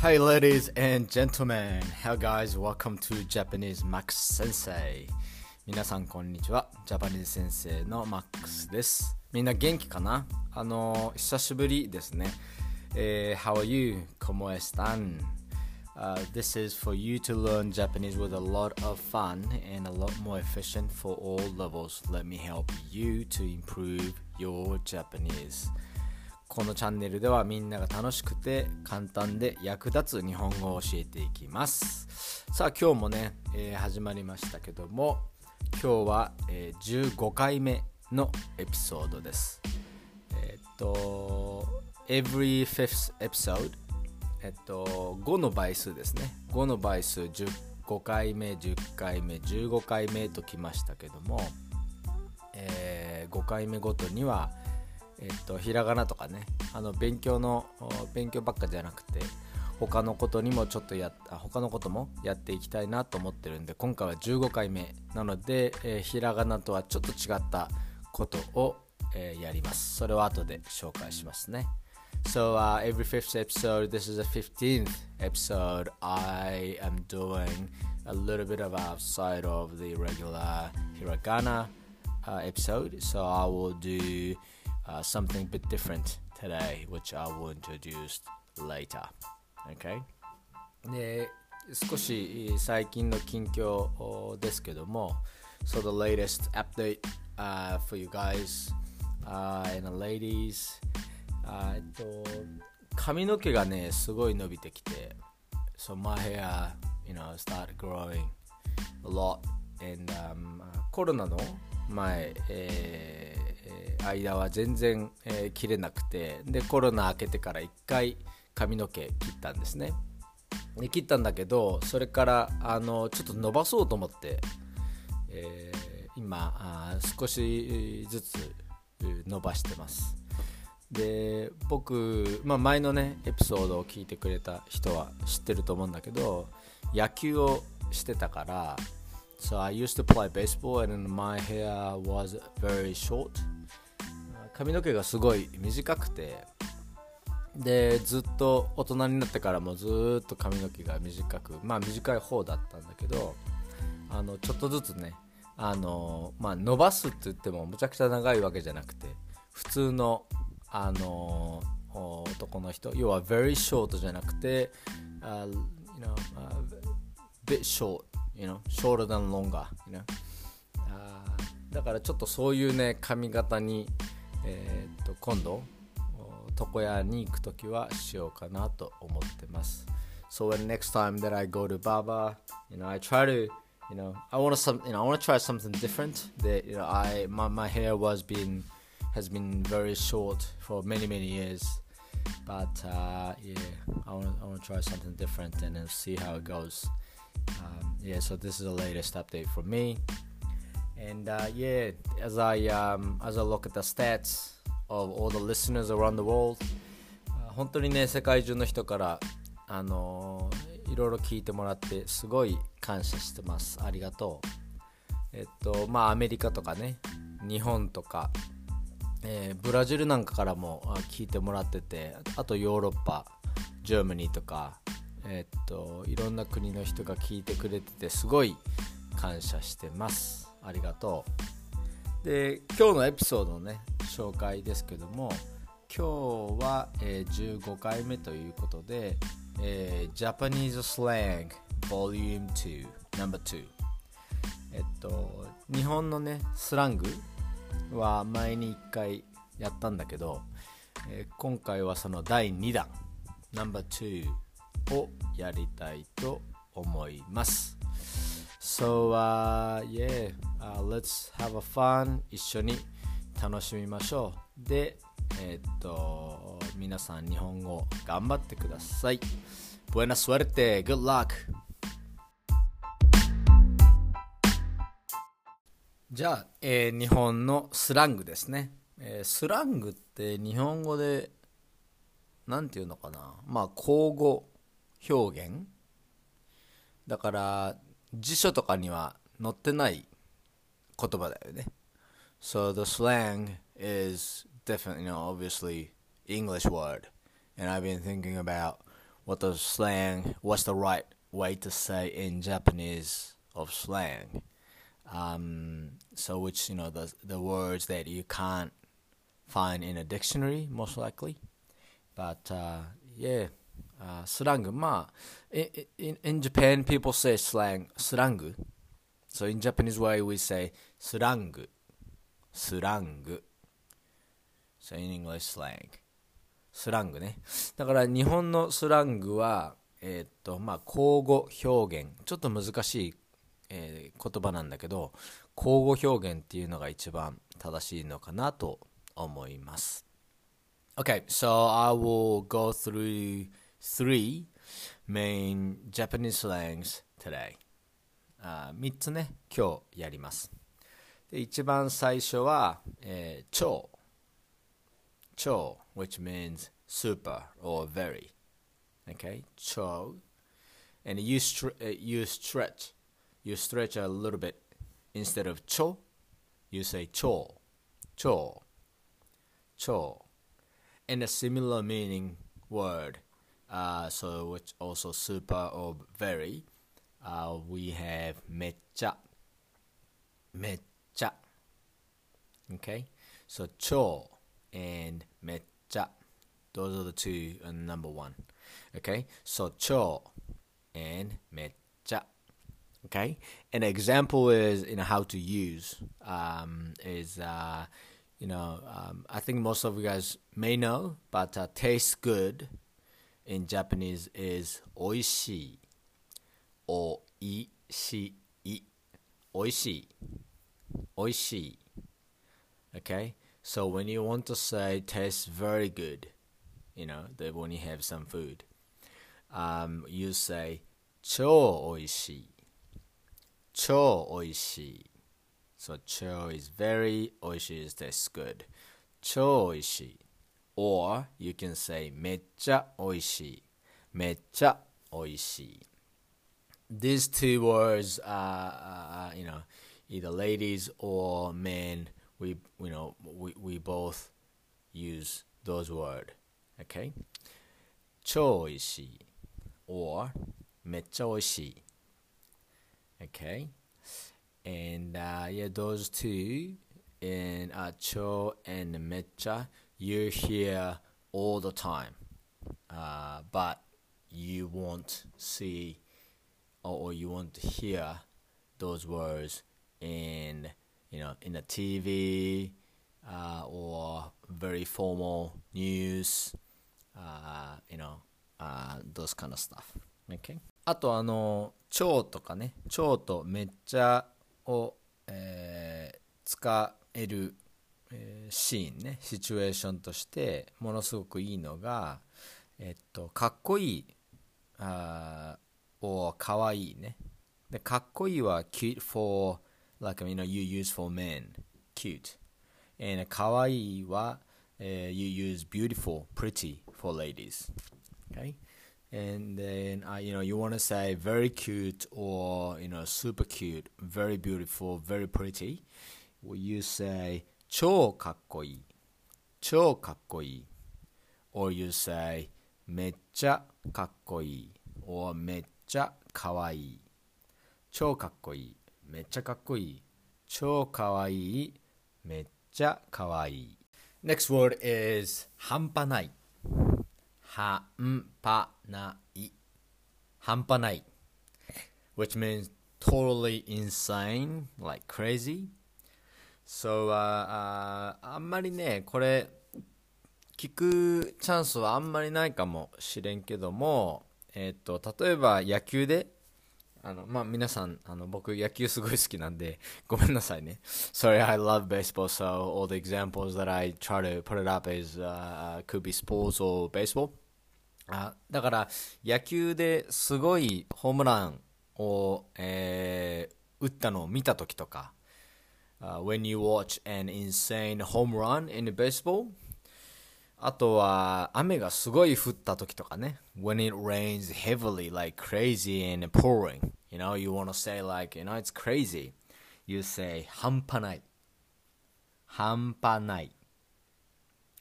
Hi, ladies and gentlemen. How guys? Welcome to Japanese Max Sensei. 皆さんこんにちは。ジャパニーズ先生のマックスです。みんな元気かなあの、久しぶりですね。えー how are you? ¿Cómo están? Uh, this is for you to learn Japanese with a lot of fun and a lot more efficient for all levels. Let me help you to improve your Japanese. このチャンネルではみんなが楽しくて簡単で役立つ日本語を教えていきます。さあ今日もね、えー始まりましたけども今日は、えー15回目のエピソードです。えーっと Every fifth episode えっと5の倍数ですね。5の倍数15回目10回目15回目ときましたけどもえ5回目ごとには、えっと、ひらがなとかねあの勉強の勉強ばっかじゃなくて他のことにもちょっとや他のこともやっていきたいなと思ってるんで今回は15回目なので、えーひらがなとはちょっと違ったことを、えーやりますそれを後で紹介しますね So uh, every fifth episode, this is the 15th episode, I am doing a little bit of outside of the regular hiragana uh, episode. So I will do uh, something a bit different today, which I will introduce later. Okay? で少し最近の近況おですけども So the latest update、uh, for you guys、uh, and the ladies あえっと髪の毛がねすごい伸びてきて So my hair you know started growing a lot and、um, コロナの前、えーえー 間は全然、えー切れなくてでコロナ明けてから1回髪の毛切ったんですね。で切ったんだけどそれからあのちょっと伸ばそうと思って、えー今あ少しずつ伸ばしてます。で僕、まあ、前のねエピソードを聞いてくれた人は知ってると思うんだけど野球をしてたから So I used to play baseball and my hair was very short. 髪の毛がすごい短くてでずっと大人になってからもずっと髪の毛が短くまあ短い方だったんだけどあのちょっとずつねあの、まあ、伸ばすって言ってもむちゃくちゃ長いわけじゃなくて普通のあの男の人要は very short じゃなくて、uh, you know, uh, bit short you know shorter than longer you know? あーだからちょっとそういうね髪型に、えーっと今度お床屋に行くときはしようかなと思ってます。So when next time that I go to Baba, you know, I try to, you know, I want to some, you know, I want to try something different. That you know, I my my hair was being has been very short for many many years, but uh, yeah, I want I want to try something different and then see how it goes. Um, yeah, so this is the latest update from me. And uh, yeah, as I um, as I look at the stats of all the listeners around the world, あ本当にね世界中の人からあのーいろいろ聞いてもらってすごい感謝してます。ありがとう。えっとまあアメリカとかね日本とか、えーブラジルなんかからも聞いてもらっててあとヨーロッパ Germany とかえっといろんな国の人が聞いてくれててすごい感謝してますありがとうで今日のエピソードのね紹介ですけども今日は、えー15回目ということで、えー、Japanese Slang Volume 2 No.2 えっと日本のねスラングは前に1回やったんだけど、えー今回はその第2弾 No.2 をやりたいと思います。So, uh, yeah, uh, let's have a fun. 一緒に楽しみましょう。で、えーっと、皆さん日本語頑張ってください。Buena suerte! Good luck! じゃあ、えー日本のスラングですね、えースラングって日本語でなんていうのかなまあ口語表現だから辞書とかには載ってない言葉だよね So the slang is definitely, you know, obviously English word and I've been thinking about what the slang, what's the right way to say in Japanese of slang. Um, so which you know the the words that you can't find in a dictionary most likely. But uh, yeah, Uh, slang. まあ in, in Japan people say slang slang. So in Japanese way we say slang, slang. So in English slang. スラングね。だから日本のスラングは、えー、っと、まあ、口語表現。ちょっと難しい、えー、言葉なんだけど、口語表現っていうのが一番正しいのかなと思います。Okay, so I will go through three main Japanese slangs today. あ3つね、今日やります。で一番最初は、えー、超。超。which means super or very. Okay, cho. And you str- uh, you stretch, you stretch a little bit instead of cho, you say cho, cho, cho. And a similar meaning word, uh, so which also super or very, uh, we have mecha, mecha. Okay, so cho and mecha those are the two and number one. Okay, so cho and mecha. Okay, an example is you know how to use um, is uh, you know um, I think most of you guys may know, but uh, tastes good in Japanese is oishii. Oishii. Oishii. Oishii. Okay, so when you want to say tastes very good, you know, that when you have some food, um, you say 超美味しい超美味しい So 超 is very 美味しい is tastes good 超美味しい or you can say めっちゃ美味しいめっちゃ美味しい These two words are, uh, you know, either ladies or men we you know we, we both use those words okay 超美味しい or めっちゃ美味しい okay and uh, yeah those two in uh, cho and mecha You hear all the time uh, but you won't see or, you won't hear those words in you know, in the TV uh, or very formal news, uh, you know, uh, those kind of stuff. Okay? あとあの超とかね超とめっちゃを、えー、使える、えー、シーンねシチュエーションとしてものすごくいいのがえっとかっこいいあをかわいいねでかっこいいは cute for like you know you use for men cute and kawaii wa uh, you use beautiful pretty for ladies okay and then uh, you know you want to say very cute or you know super cute very beautiful very pretty well, you say 超かっこいい超かっこいい or you say めっちゃかっこいい or めっちゃかわいい超かっこいいめっちゃかっこいい。超かわいい。めっちゃかわいい。Next word is 半端ない。半端ない。半端ない。Which means totally insane, like crazy. So, uh, uh, あんまりね、これ、聞くチャンスはあんまりないかもしれんけども、えっ、ー、と、例えば野球で、あの、まあ、皆さん、あの、僕野球すごい好きなんで、ごめんなさいね。Sorry, I love baseball, so all the examples that I try to put it up is、uh, could be sports or baseball. あだから、野球ですごいホームランを、えー、打ったのを見たときとか、uh, when you watch an insane home run in baseball, あとは雨がすごい降った時とかね when it rains heavily like crazy and pouring you know you want to say like you know it's crazy you say 半端ない半端ない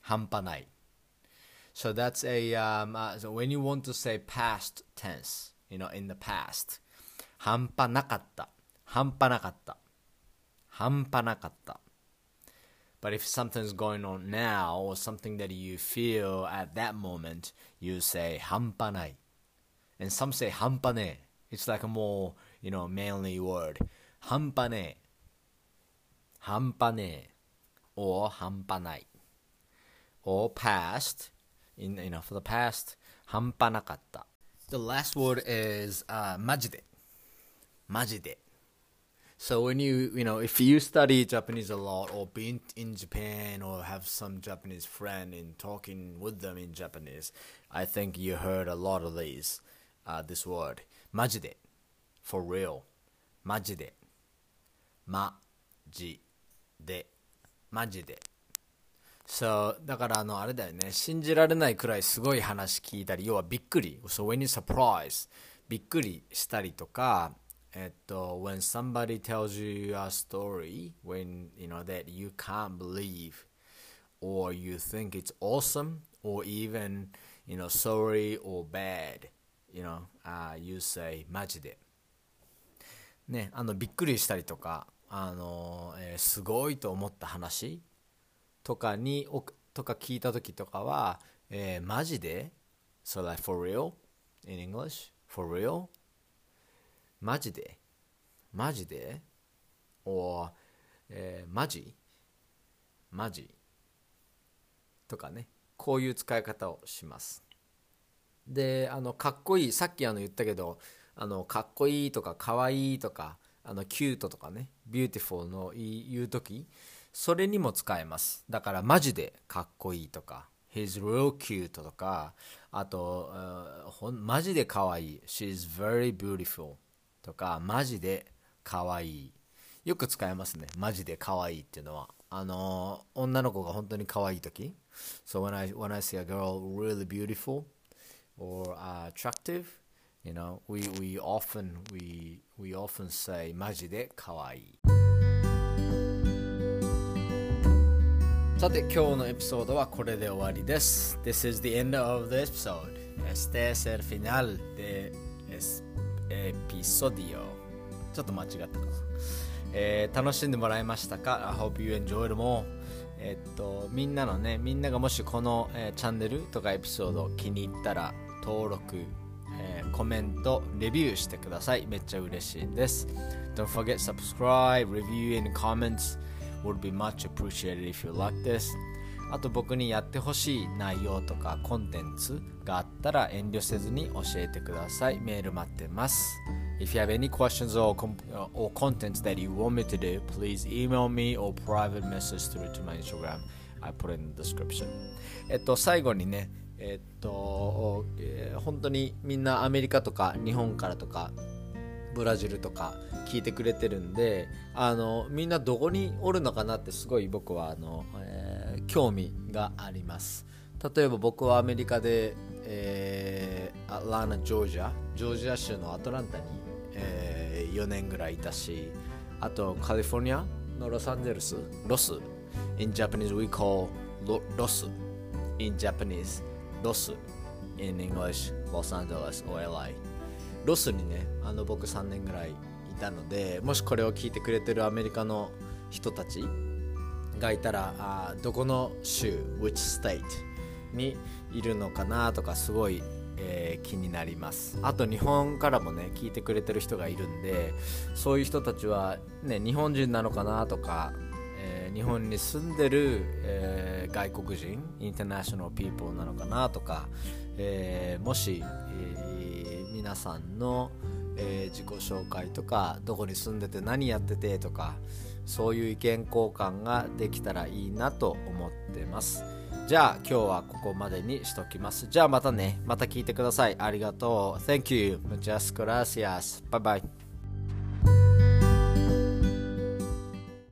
半端ない So that's a um, uh, so when you want to say past tense, you know, in the past. 半端なかった。半端なかった。 半端なかった。But if something's going on now or something that you feel at that moment, you say 半端ない。And some say 半端ねえ。It's like a more, you know, manly word. 半端ねえ。半端ねえ。or 半端ない。or past, in, you know, for the past, 半端なかった。The last word is、uh, マジで。マジで。 So when you, you know, if you study Japanese a lot or been in Japan or have some Japanese friend in talking with them in Japanese, I think you heard a lot of these, uh, this word. マジで。For real. マジで。マジで。マジで。そう、だからあの、あれだよね、信じられないくらいすごい話聞いたり、要はびっくり。So when you surprise, びっくりしたりとか、 えっと、when somebody tells you a story, when, you know, that you can't believe, or you think it's awesome, or even, you know, sorry or bad, you know, uh, you say マジで。ね、あの、びっくりしたりとか、あの、えーすごいと思った話とかにおとか聞いた時とかは、えーマジで So like for real in English for real マジで？マジで？or、えーマジ？マジ？とかね。こういう使い方をします。であのかっこいいさっきあの言ったけどあのかっこいいとかかわいいとかあのキュートとかね。 beautiful の言い言う時それにも使えます。だからマジでかっこいいとか He's real cute とかあとあほんマジでかわいい。She's very beautiful とかマジでかわいよく使えますねマジでかわいっていうのはあの女の子が本当にかわいい時 So when I, when I see a girl really beautiful or uh, attractive you know we, we often we, we often say マジでかわいさて今日のエピソードはこれで終わりです This is the end of the episode Este es el final de ピ。ちょっと間違ったか。えー、楽しんでもらえましたかあ hope you enjoy it more. えっと、みんなのね、みんながもしこの、えー、チャンネルとかエピソード気に入ったら、登録、えー、コメント、レビューしてください。めっちゃ嬉しいです。Don't forget subscribe, review, and comments would be much appreciated if you like this. あと僕にやってほしい内容とかコンテンツがあったら遠慮せずに教えてくださいメール待ってます If you have any questions or, com- or contents that you want me to do, please email me or private message through to my Instagram. I put it in the description. えっと、最後にね、えっと、えー本当にみんなアメリカとか日本からとかブラジルとか聞いてくれてるんであのみんなどこにおるのかなってすごい僕はあの、えー興味があります。例えば僕はアメリカで、えーアトランタジョージアジョージア州のアトランタに、え4年ぐらいいたしあとカリフォルニアのロサンゼルスロス。In Japanese we call ロロス。In Japanese ロス。In English Los Angeles or LA ロスにねあの僕3年ぐらいいたのでもしこれを聞いてくれてるアメリカの人たちがいたらあどこの州 which state にいるのかなとかすごい、えー気になります。あと日本からもね聞いてくれてる人がいるんでそういう人たちはね日本人なのかなとか、えー日本に住んでる、えー外国人インターナショナルピープルなのかなとか、えもし、え皆さんの、え自己紹介とかどこに住んでて何やっててとかそういう意見交換ができたらいいなと思ってます。じゃあ今日はここまでにしときます。じゃあまたね。また聞いてください。ありがとう。Thank you Muchas gracias Bye bye